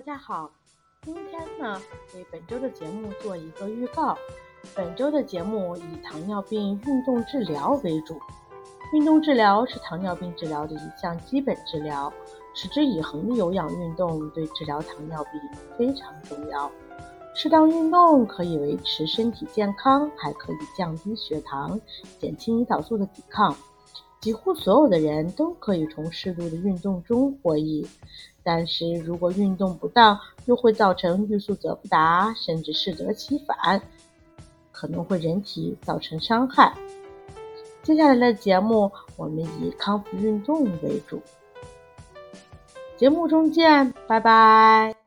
大家好，今天呢给本周的节目做一个预告。本周的节目以糖尿病运动治疗为主。运动治疗是糖尿病治疗的一项基本治疗，持之以恒的有氧运动对治疗糖尿病非常重要。适当运动可以维持身体健康，还可以降低血糖，减轻胰岛素的抵抗。几乎所有的人都可以从适度的运动中获益，但是如果运动不当，又会造成欲速则不达，甚至适得其反，可能会人体造成伤害。接下来的节目，我们以康复运动为主。节目中见，拜拜。